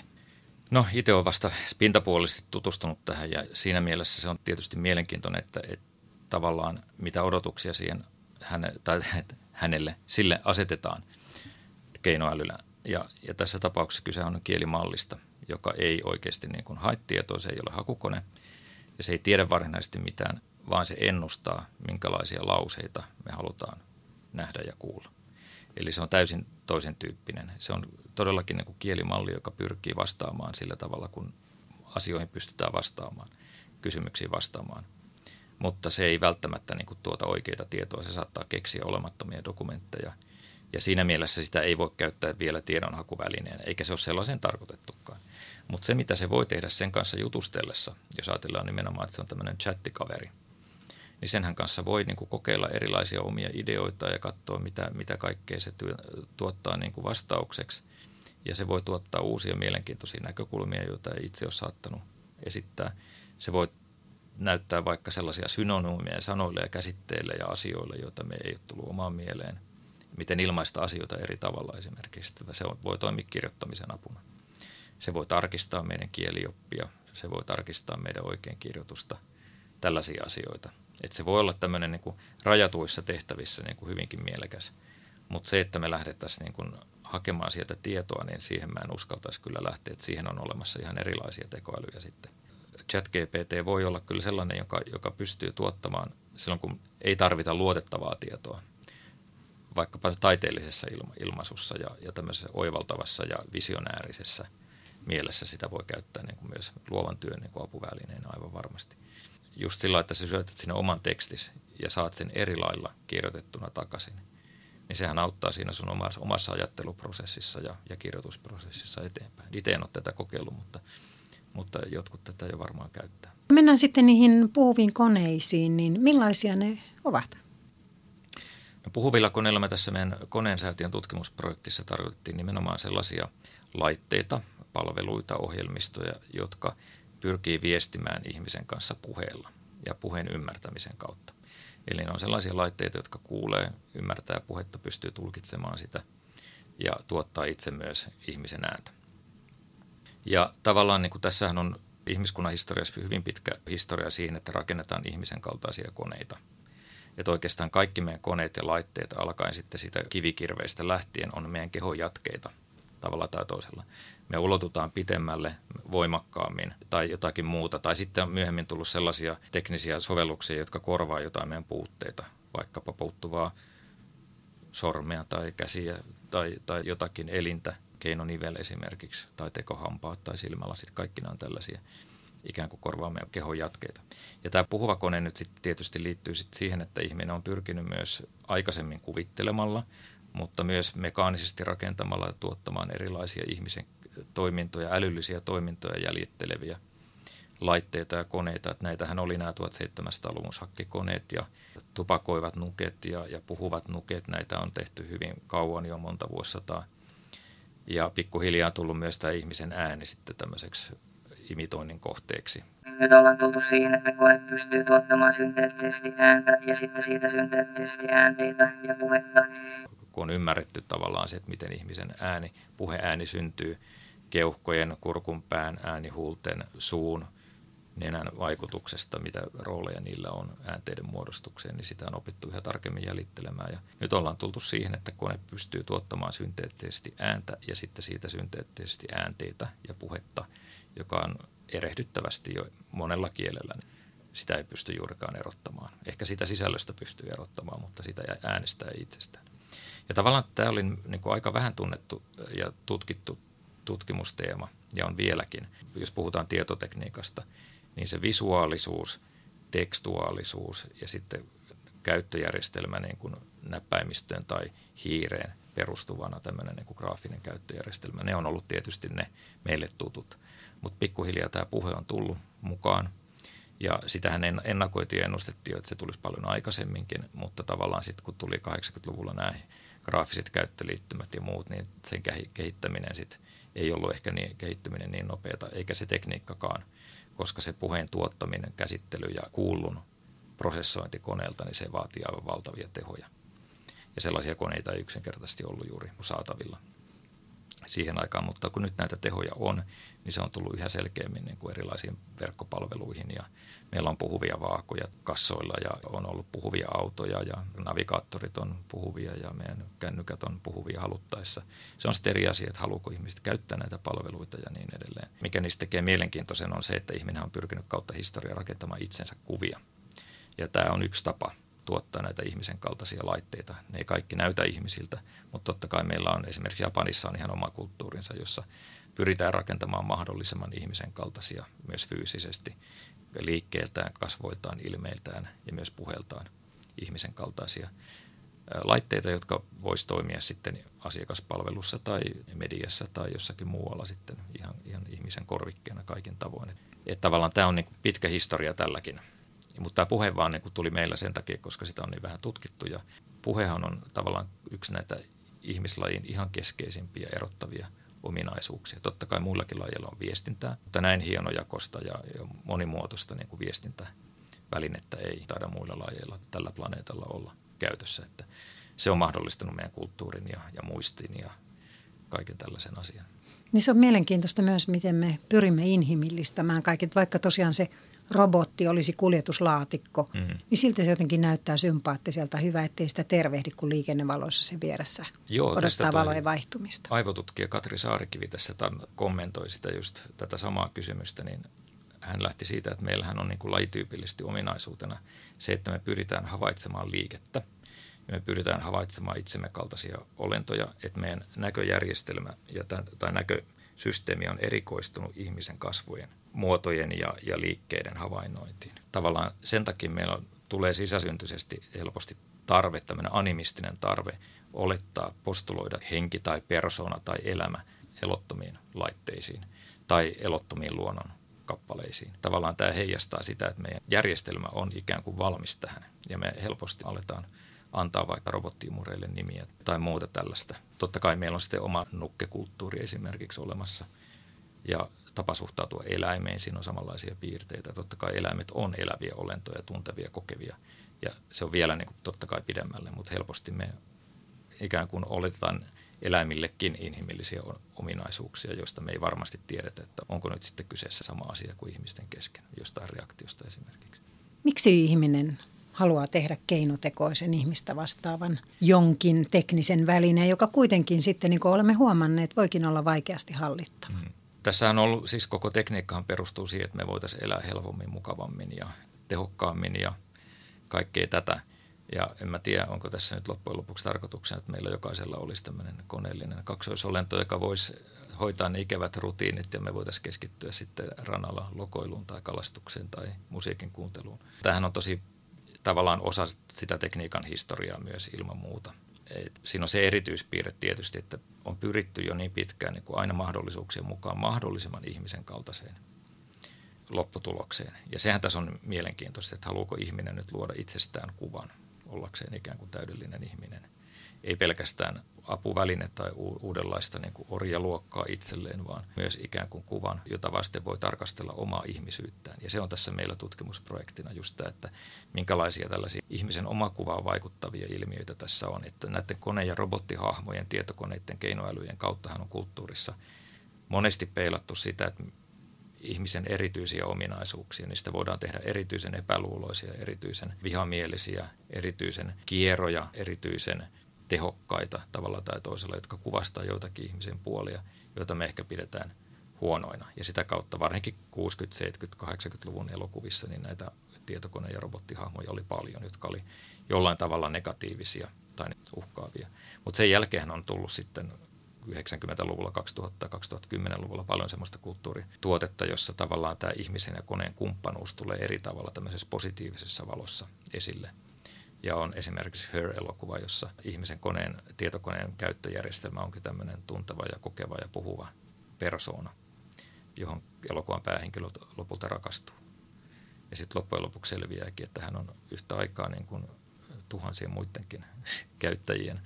No itse olen vasta pintapuolisesti tutustunut tähän ja siinä mielessä se on tietysti mielenkiintoinen, että, että tavallaan mitä odotuksia siihen häne, tai, hänelle sille asetetaan. keinoälyllä. Ja, ja tässä tapauksessa kyse on kielimallista, joka ei oikeasti niin kuin hae se ei ole hakukone ja se ei tiedä varsinaisesti mitään, vaan se ennustaa, minkälaisia lauseita me halutaan nähdä ja kuulla. Eli se on täysin toisen tyyppinen. Se on todellakin niin kuin kielimalli, joka pyrkii vastaamaan sillä tavalla, kun asioihin pystytään vastaamaan, kysymyksiin vastaamaan. Mutta se ei välttämättä niin kuin tuota oikeita tietoa. Se saattaa keksiä olemattomia dokumentteja. Ja siinä mielessä sitä ei voi käyttää vielä tiedonhakuvälineen, eikä se ole sellaisen tarkoitettukaan. Mutta se, mitä se voi tehdä sen kanssa jutustellessa, jos ajatellaan nimenomaan, että se on tämmöinen chattikaveri, niin senhän kanssa voi niin kuin kokeilla erilaisia omia ideoita ja katsoa, mitä, mitä kaikkea se työ, tuottaa niin kuin vastaukseksi. Ja se voi tuottaa uusia mielenkiintoisia näkökulmia, joita ei itse ole saattanut esittää. Se voi näyttää vaikka sellaisia synonyymeja sanoille ja käsitteille ja asioille, joita me ei ole tullut omaan mieleen. Miten ilmaista asioita eri tavalla esimerkiksi. Se voi toimia kirjoittamisen apuna. Se voi tarkistaa meidän kielioppia, se voi tarkistaa meidän oikeinkirjoitusta, tällaisia asioita. Et se voi olla tämmöinen niin rajatuissa tehtävissä niin kuin hyvinkin mielekäs. Mutta se, että me lähdettäisiin niin kuin hakemaan sieltä tietoa, niin siihen mä en uskaltaisi kyllä lähteä. Et siihen on olemassa ihan erilaisia tekoälyjä sitten. ChatGPT voi olla kyllä sellainen, joka, joka pystyy tuottamaan silloin, kun ei tarvita luotettavaa tietoa, vaikkapa taiteellisessa ilma, ilmaisussa ja, ja tämmöisessä oivaltavassa ja visionäärisessä – mielessä sitä voi käyttää niin kuin myös luovan työn niin kuin apuvälineenä aivan varmasti. Just sillä, että sä syötät sinne oman tekstis ja saat sen eri lailla kirjoitettuna takaisin, niin sehän auttaa siinä sun omassa, omassa ajatteluprosessissa ja, ja kirjoitusprosessissa eteenpäin. Itse en ole tätä kokeillut, mutta, mutta jotkut tätä jo varmaan käyttää. Mennään sitten niihin puhuviin koneisiin, niin millaisia ne ovat? No, puhuvilla koneilla me tässä meidän koneensäätiön tutkimusprojektissa tarkoitettiin nimenomaan sellaisia laitteita, palveluita, ohjelmistoja, jotka pyrkii viestimään ihmisen kanssa puheella ja puheen ymmärtämisen kautta. Eli ne on sellaisia laitteita, jotka kuulee, ymmärtää puhetta, pystyy tulkitsemaan sitä ja tuottaa itse myös ihmisen ääntä. Ja tavallaan niin kuin tässähän on ihmiskunnan historiassa hyvin pitkä historia siihen, että rakennetaan ihmisen kaltaisia koneita. Että oikeastaan kaikki meidän koneet ja laitteet alkaen sitten sitä kivikirveistä lähtien on meidän kehon jatkeita tavalla tai toisella me ulotutaan pitemmälle, voimakkaammin tai jotakin muuta. Tai sitten on myöhemmin tullut sellaisia teknisiä sovelluksia, jotka korvaa jotain meidän puutteita, vaikkapa puuttuvaa sormea tai käsiä tai, tai jotakin elintä, keinonivel esimerkiksi, tai tekohampaat tai silmälasit, kaikki nämä on tällaisia ikään kuin korvaa meidän kehon jatkeita. Ja tämä puhuva kone nyt sitten tietysti liittyy sitten siihen, että ihminen on pyrkinyt myös aikaisemmin kuvittelemalla, mutta myös mekaanisesti rakentamalla ja tuottamaan erilaisia ihmisen toimintoja, älyllisiä toimintoja jäljitteleviä laitteita ja koneita. Että näitähän oli nämä 1700-luvun sakkikoneet ja tupakoivat nuket ja, ja puhuvat nuket. Näitä on tehty hyvin kauan jo monta vuosisataa. Ja pikkuhiljaa on tullut myös tämä ihmisen ääni sitten tämmöiseksi imitoinnin kohteeksi. Nyt ollaan tultu siihen, että kone pystyy tuottamaan synteettisesti ääntä ja sitten siitä synteettisesti äänteitä ja puhetta. Kun on ymmärretty tavallaan se, että miten ihmisen ääni, puheääni syntyy, keuhkojen, kurkunpään, äänihuulten, suun, nenän vaikutuksesta, mitä rooleja niillä on äänteiden muodostukseen, niin sitä on opittu ihan tarkemmin jäljittelemään. Ja nyt ollaan tultu siihen, että kone pystyy tuottamaan synteettisesti ääntä ja sitten siitä synteettisesti äänteitä ja puhetta, joka on erehdyttävästi jo monella kielellä. Niin sitä ei pysty juurikaan erottamaan. Ehkä sitä sisällöstä pystyy erottamaan, mutta sitä äänestä ei itsestään. Ja tavallaan tämä oli niin kuin aika vähän tunnettu ja tutkittu tutkimusteema ja on vieläkin, jos puhutaan tietotekniikasta, niin se visuaalisuus, tekstuaalisuus ja sitten käyttöjärjestelmä niin kuin näppäimistöön tai hiireen perustuvana tämmöinen niin kuin graafinen käyttöjärjestelmä. Ne on ollut tietysti ne meille tutut, mutta pikkuhiljaa tämä puhe on tullut mukaan ja sitähän ennakoitiin ja ennustettiin, että se tulisi paljon aikaisemminkin, mutta tavallaan sitten kun tuli 80-luvulla nämä graafiset käyttöliittymät ja muut, niin sen kehittäminen sitten ei ollut ehkä niin, kehittyminen niin nopeata, eikä se tekniikkakaan, koska se puheen tuottaminen, käsittely ja kuullun prosessointi koneelta, niin se vaatii aivan valtavia tehoja. Ja sellaisia koneita ei yksinkertaisesti ollut juuri saatavilla siihen aikaan, mutta kun nyt näitä tehoja on, niin se on tullut yhä selkeämmin niin kuin erilaisiin verkkopalveluihin ja Meillä on puhuvia vaakoja kassoilla ja on ollut puhuvia autoja ja navigaattorit on puhuvia ja meidän kännykät on puhuvia haluttaessa. Se on sitten eri asia, että haluuko ihmiset käyttää näitä palveluita ja niin edelleen. Mikä niistä tekee mielenkiintoisen on se, että ihminen on pyrkinyt kautta historiaa rakentamaan itsensä kuvia. Ja tämä on yksi tapa tuottaa näitä ihmisen kaltaisia laitteita. Ne ei kaikki näytä ihmisiltä, mutta totta kai meillä on esimerkiksi Japanissa on ihan oma kulttuurinsa, jossa pyritään rakentamaan mahdollisimman ihmisen kaltaisia myös fyysisesti liikkeeltään, kasvoiltaan, ilmeiltään ja myös puheeltaan ihmisen kaltaisia laitteita, jotka voisi toimia sitten asiakaspalvelussa tai mediassa tai jossakin muualla sitten ihan, ihan ihmisen korvikkeena kaikin tavoin. Että tavallaan tämä on niin pitkä historia tälläkin. Mutta tämä puhe vaan niin tuli meillä sen takia, koska sitä on niin vähän tutkittu ja puhehan on tavallaan yksi näitä ihmislajin ihan keskeisimpiä erottavia ominaisuuksia. Totta kai muillakin lajeilla on viestintää, mutta näin hienojakosta ja, ja monimuotoista niin kuin viestintävälinettä ei taida muilla lajeilla tällä planeetalla olla käytössä. Että se on mahdollistanut meidän kulttuurin ja, ja muistin ja kaiken tällaisen asian. Niin se on mielenkiintoista myös, miten me pyrimme inhimillistämään kaiket, vaikka tosiaan se robotti olisi kuljetuslaatikko, mm. niin silti se jotenkin näyttää sympaattiselta. Hyvä, ettei sitä tervehdi, kun liikennevaloissa se vieressä Joo, odottaa valojen vaihtumista. Aivotutkija Katri Saarikivi tässä kommentoi sitä just tätä samaa kysymystä, niin hän lähti siitä, että meillähän on niin kuin lajityypillisesti ominaisuutena se, että me pyritään havaitsemaan liikettä ja me pyritään havaitsemaan itsemme kaltaisia olentoja, että meidän näköjärjestelmä ja tämän, tai näkösysteemi on erikoistunut ihmisen kasvojen muotojen ja, ja liikkeiden havainnointiin. Tavallaan sen takia meillä on, tulee sisäsyntyisesti helposti tarve, tämmöinen animistinen tarve olettaa, postuloida henki tai persona tai elämä elottomiin laitteisiin tai elottomiin luonnon kappaleisiin. Tavallaan tämä heijastaa sitä, että meidän järjestelmä on ikään kuin valmis tähän ja me helposti aletaan antaa vaikka robottiimureille nimiä tai muuta tällaista. Totta kai meillä on sitten oma nukkekulttuuri esimerkiksi olemassa ja tapa suhtautua eläimeen, siinä on samanlaisia piirteitä. Totta kai eläimet on eläviä olentoja, tuntevia, kokevia ja se on vielä niin kuin totta kai pidemmälle, mutta helposti me ikään kuin oletetaan eläimillekin inhimillisiä ominaisuuksia, joista me ei varmasti tiedetä, että onko nyt sitten kyseessä sama asia kuin ihmisten kesken, jostain reaktiosta esimerkiksi. Miksi ihminen haluaa tehdä keinotekoisen ihmistä vastaavan jonkin teknisen välineen, joka kuitenkin sitten, niin kuin olemme huomanneet, voikin olla vaikeasti hallittava? Hmm. Tässä on ollut, siis koko tekniikkahan perustuu siihen, että me voitaisiin elää helpommin, mukavammin ja tehokkaammin ja kaikkea tätä. Ja en mä tiedä, onko tässä nyt loppujen lopuksi tarkoituksena, että meillä jokaisella olisi tämmöinen koneellinen kaksoisolento, joka voisi hoitaa ne ikävät rutiinit ja me voitaisiin keskittyä sitten rannalla lokoiluun tai kalastukseen tai musiikin kuunteluun. Tämähän on tosi tavallaan osa sitä tekniikan historiaa myös ilman muuta. Et siinä on se erityispiirre tietysti, että on pyritty jo niin pitkään niin kuin aina mahdollisuuksien mukaan mahdollisimman ihmisen kaltaiseen lopputulokseen. Ja sehän tässä on mielenkiintoista, että haluuko ihminen nyt luoda itsestään kuvan ollakseen ikään kuin täydellinen ihminen. Ei pelkästään apuväline tai uudenlaista niin kuin orjaluokkaa itselleen, vaan myös ikään kuin kuvan, jota vasten voi tarkastella omaa ihmisyyttään. Ja se on tässä meillä tutkimusprojektina just tämä, että minkälaisia tällaisia ihmisen omakuvaan vaikuttavia ilmiöitä tässä on. Että näiden kone- ja robottihahmojen, tietokoneiden, keinoälyjen kauttahan on kulttuurissa monesti peilattu sitä, että ihmisen erityisiä ominaisuuksia. Niistä voidaan tehdä erityisen epäluuloisia, erityisen vihamielisiä, erityisen kierroja, erityisen tehokkaita tavalla tai toisella, jotka kuvastaa joitakin ihmisen puolia, joita me ehkä pidetään huonoina. Ja sitä kautta varsinkin 60-, 70-, 80-luvun elokuvissa niin näitä tietokone- ja robottihahmoja oli paljon, jotka oli jollain tavalla negatiivisia tai uhkaavia. Mutta sen jälkeen on tullut sitten 90-luvulla, 2000-2010-luvulla paljon semmoista kulttuurituotetta, jossa tavallaan tämä ihmisen ja koneen kumppanuus tulee eri tavalla tämmöisessä positiivisessa valossa esille. Ja on esimerkiksi Her-elokuva, jossa ihmisen koneen, tietokoneen käyttöjärjestelmä onkin tämmöinen tunteva ja kokeva ja puhuva persoona, johon elokuvan päähenkilö lopulta rakastuu. Ja sitten loppujen lopuksi selviääkin, että hän on yhtä aikaa niin kuin tuhansien muidenkin käyttäjien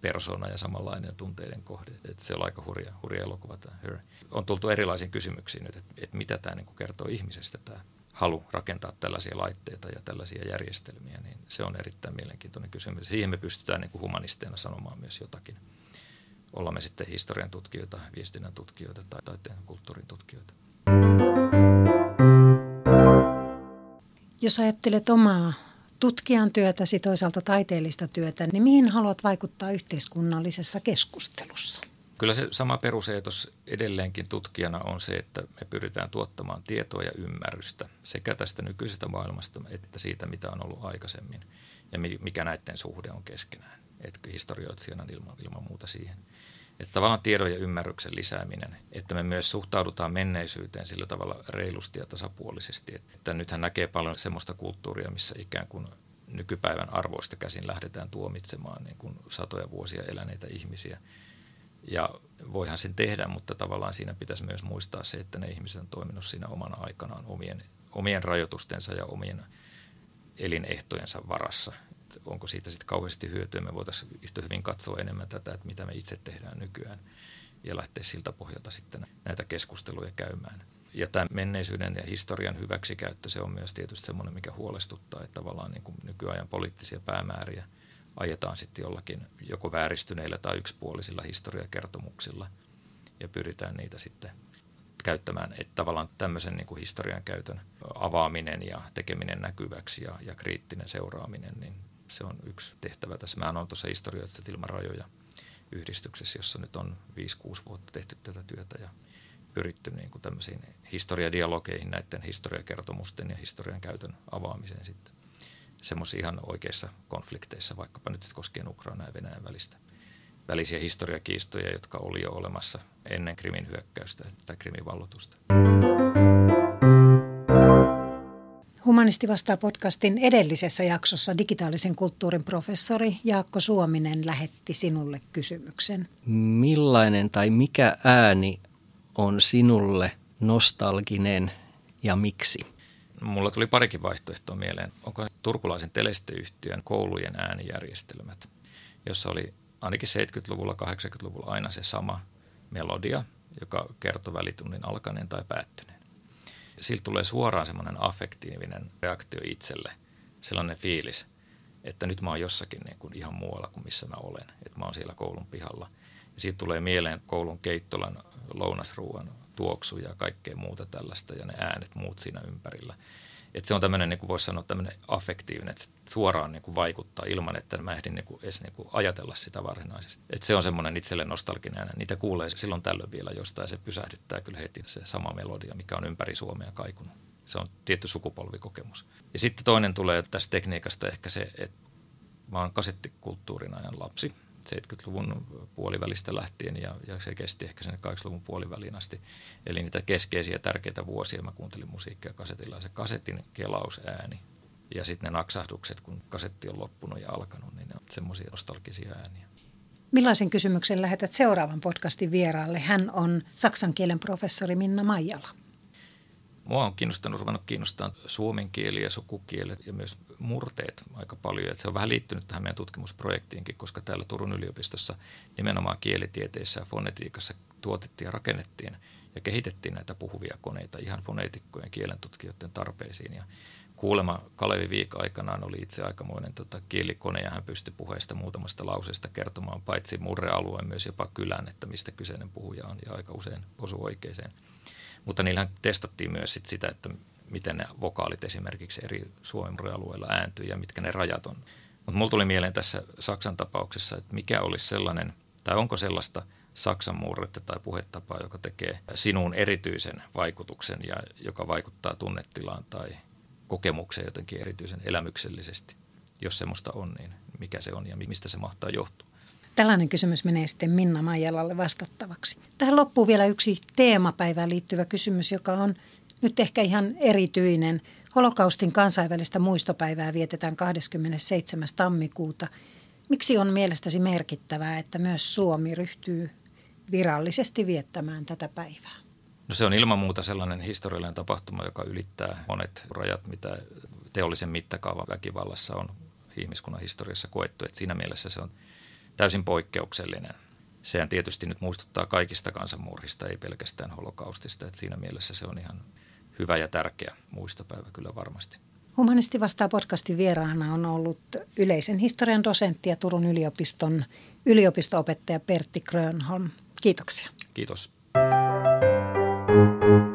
persona ja samanlainen tunteiden kohde. Et se on aika hurja, hurja elokuva tämä Her. On tultu erilaisiin kysymyksiin nyt, että et mitä tämä niin kertoo ihmisestä tämä halu rakentaa tällaisia laitteita ja tällaisia järjestelmiä, niin se on erittäin mielenkiintoinen kysymys. Siihen me pystytään niin kuin humanisteina sanomaan myös jotakin. Ollaan me sitten historian tutkijoita, viestinnän tutkijoita tai taiteen kulttuurin tutkijoita. Jos ajattelet omaa tutkijan työtäsi, toisaalta taiteellista työtä, niin mihin haluat vaikuttaa yhteiskunnallisessa keskustelussa? Kyllä se sama peruseetos edelleenkin tutkijana on se, että me pyritään tuottamaan tietoa ja ymmärrystä sekä tästä nykyisestä maailmasta että siitä, mitä on ollut aikaisemmin ja mikä näiden suhde on keskenään. Että historioitsijana ilman, ilman muuta siihen. Että tavallaan tiedon ja ymmärryksen lisääminen, että me myös suhtaudutaan menneisyyteen sillä tavalla reilusti ja tasapuolisesti. Että nythän näkee paljon semmoista kulttuuria, missä ikään kuin nykypäivän arvoista käsin lähdetään tuomitsemaan niin kuin satoja vuosia eläneitä ihmisiä. Ja voihan sen tehdä, mutta tavallaan siinä pitäisi myös muistaa se, että ne ihmiset on toiminut siinä omana aikanaan omien, omien rajoitustensa ja omien elinehtojensa varassa onko siitä sitten kauheasti hyötyä. Me voitaisiin yhtä hyvin katsoa enemmän tätä, että mitä me itse tehdään nykyään ja lähteä siltä pohjalta sitten näitä keskusteluja käymään. Ja tämä menneisyyden ja historian hyväksikäyttö, se on myös tietysti semmoinen, mikä huolestuttaa, että tavallaan niin kuin nykyajan poliittisia päämääriä ajetaan sitten jollakin joko vääristyneillä tai yksipuolisilla historiakertomuksilla ja pyritään niitä sitten käyttämään, että tavallaan tämmöisen niin kuin historian käytön avaaminen ja tekeminen näkyväksi ja, ja kriittinen seuraaminen, niin se on yksi tehtävä tässä. Mä olen tuossa historioitsijat ilman rajoja yhdistyksessä, jossa nyt on 5-6 vuotta tehty tätä työtä ja pyritty niin kuin tämmöisiin historiadialogeihin näiden historiakertomusten ja historian käytön avaamiseen sitten semmoisia ihan oikeissa konflikteissa, vaikkapa nyt koskien Ukraina ja Venäjän välistä välisiä historiakiistoja, jotka oli jo olemassa ennen Krimin hyökkäystä tai Krimin vallotusta. Humanisti vastaa podcastin edellisessä jaksossa digitaalisen kulttuurin professori Jaakko Suominen lähetti sinulle kysymyksen. Millainen tai mikä ääni on sinulle nostalginen ja miksi? Mulla tuli parikin vaihtoehtoa mieleen. Onko turkulaisen telesteyhtiön koulujen äänijärjestelmät, jossa oli ainakin 70-luvulla, 80-luvulla aina se sama melodia, joka kertoi välitunnin alkaneen tai päättyneen siltä tulee suoraan semmoinen affektiivinen reaktio itselle, sellainen fiilis, että nyt mä oon jossakin niin kuin ihan muualla kuin missä mä olen, että mä oon siellä koulun pihalla. Ja siitä tulee mieleen koulun keittolan lounasruuan tuoksu ja kaikkea muuta tällaista ja ne äänet muut siinä ympärillä. Et se on tämmöinen, niin kuin voisi sanoa, tämmöinen affektiivinen, että suoraan niin kuin vaikuttaa ilman, että mä ehdin niin kuin edes niin kuin ajatella sitä varsinaisesti. Et se on semmoinen itselle nostalginen ääni. Niitä kuulee silloin tällöin vielä jostain, se pysähdyttää kyllä heti se sama melodia, mikä on ympäri Suomea kaikunut. Se on tietty sukupolvikokemus. Ja sitten toinen tulee tästä tekniikasta ehkä se, että mä oon kasettikulttuurin ajan lapsi – 70-luvun puolivälistä lähtien ja, ja se kesti ehkä sen 80-luvun puoliväliin asti. Eli niitä keskeisiä tärkeitä vuosia mä kuuntelin musiikkia kasetilla. Se kasetin kelausääni ja sitten ne naksahdukset, kun kasetti on loppunut ja alkanut, niin ne on semmoisia nostalgisia ääniä. Millaisen kysymyksen lähetät seuraavan podcastin vieraalle? Hän on saksan kielen professori Minna Maijala. Mua on kiinnostanut, ruvennut kiinnostaa suomen kieli ja sukukielet ja myös murteet aika paljon. Et se on vähän liittynyt tähän meidän tutkimusprojektiinkin, koska täällä Turun yliopistossa nimenomaan kielitieteessä ja fonetiikassa tuotettiin ja rakennettiin ja kehitettiin näitä puhuvia koneita ihan foneetikkojen kielentutkijoiden tarpeisiin. Ja kuulema Kalevi Viik aikanaan oli itse aikamoinen tota, kielikone ja hän pystyi puheesta muutamasta lauseesta kertomaan paitsi murrealueen myös jopa kylän, että mistä kyseinen puhuja on ja aika usein osu oikeeseen. Mutta niillähän testattiin myös sit sitä, että miten ne vokaalit esimerkiksi eri Suomen alueilla ääntyy ja mitkä ne rajat on. Mutta mulla tuli mieleen tässä Saksan tapauksessa, että mikä olisi sellainen, tai onko sellaista Saksan murretta tai puhetapaa, joka tekee sinuun erityisen vaikutuksen ja joka vaikuttaa tunnetilaan tai kokemukseen jotenkin erityisen elämyksellisesti. Jos semmoista on, niin mikä se on ja mistä se mahtaa johtua? Tällainen kysymys menee sitten Minna Maijalalle vastattavaksi. Tähän loppuu vielä yksi teemapäivään liittyvä kysymys, joka on nyt ehkä ihan erityinen. Holokaustin kansainvälistä muistopäivää vietetään 27. tammikuuta. Miksi on mielestäsi merkittävää, että myös Suomi ryhtyy virallisesti viettämään tätä päivää? No se on ilman muuta sellainen historiallinen tapahtuma, joka ylittää monet rajat, mitä teollisen mittakaavan väkivallassa on ihmiskunnan historiassa koettu. Et siinä mielessä se on täysin poikkeuksellinen. Sehän tietysti nyt muistuttaa kaikista kansanmurhista, ei pelkästään holokaustista. Et siinä mielessä se on ihan hyvä ja tärkeä muistopäivä kyllä varmasti. Humanisti vastaa podcastin vieraana on ollut yleisen historian dosentti ja Turun yliopiston yliopistoopettaja Pertti Grönholm. Kiitoksia. Kiitos. thank you.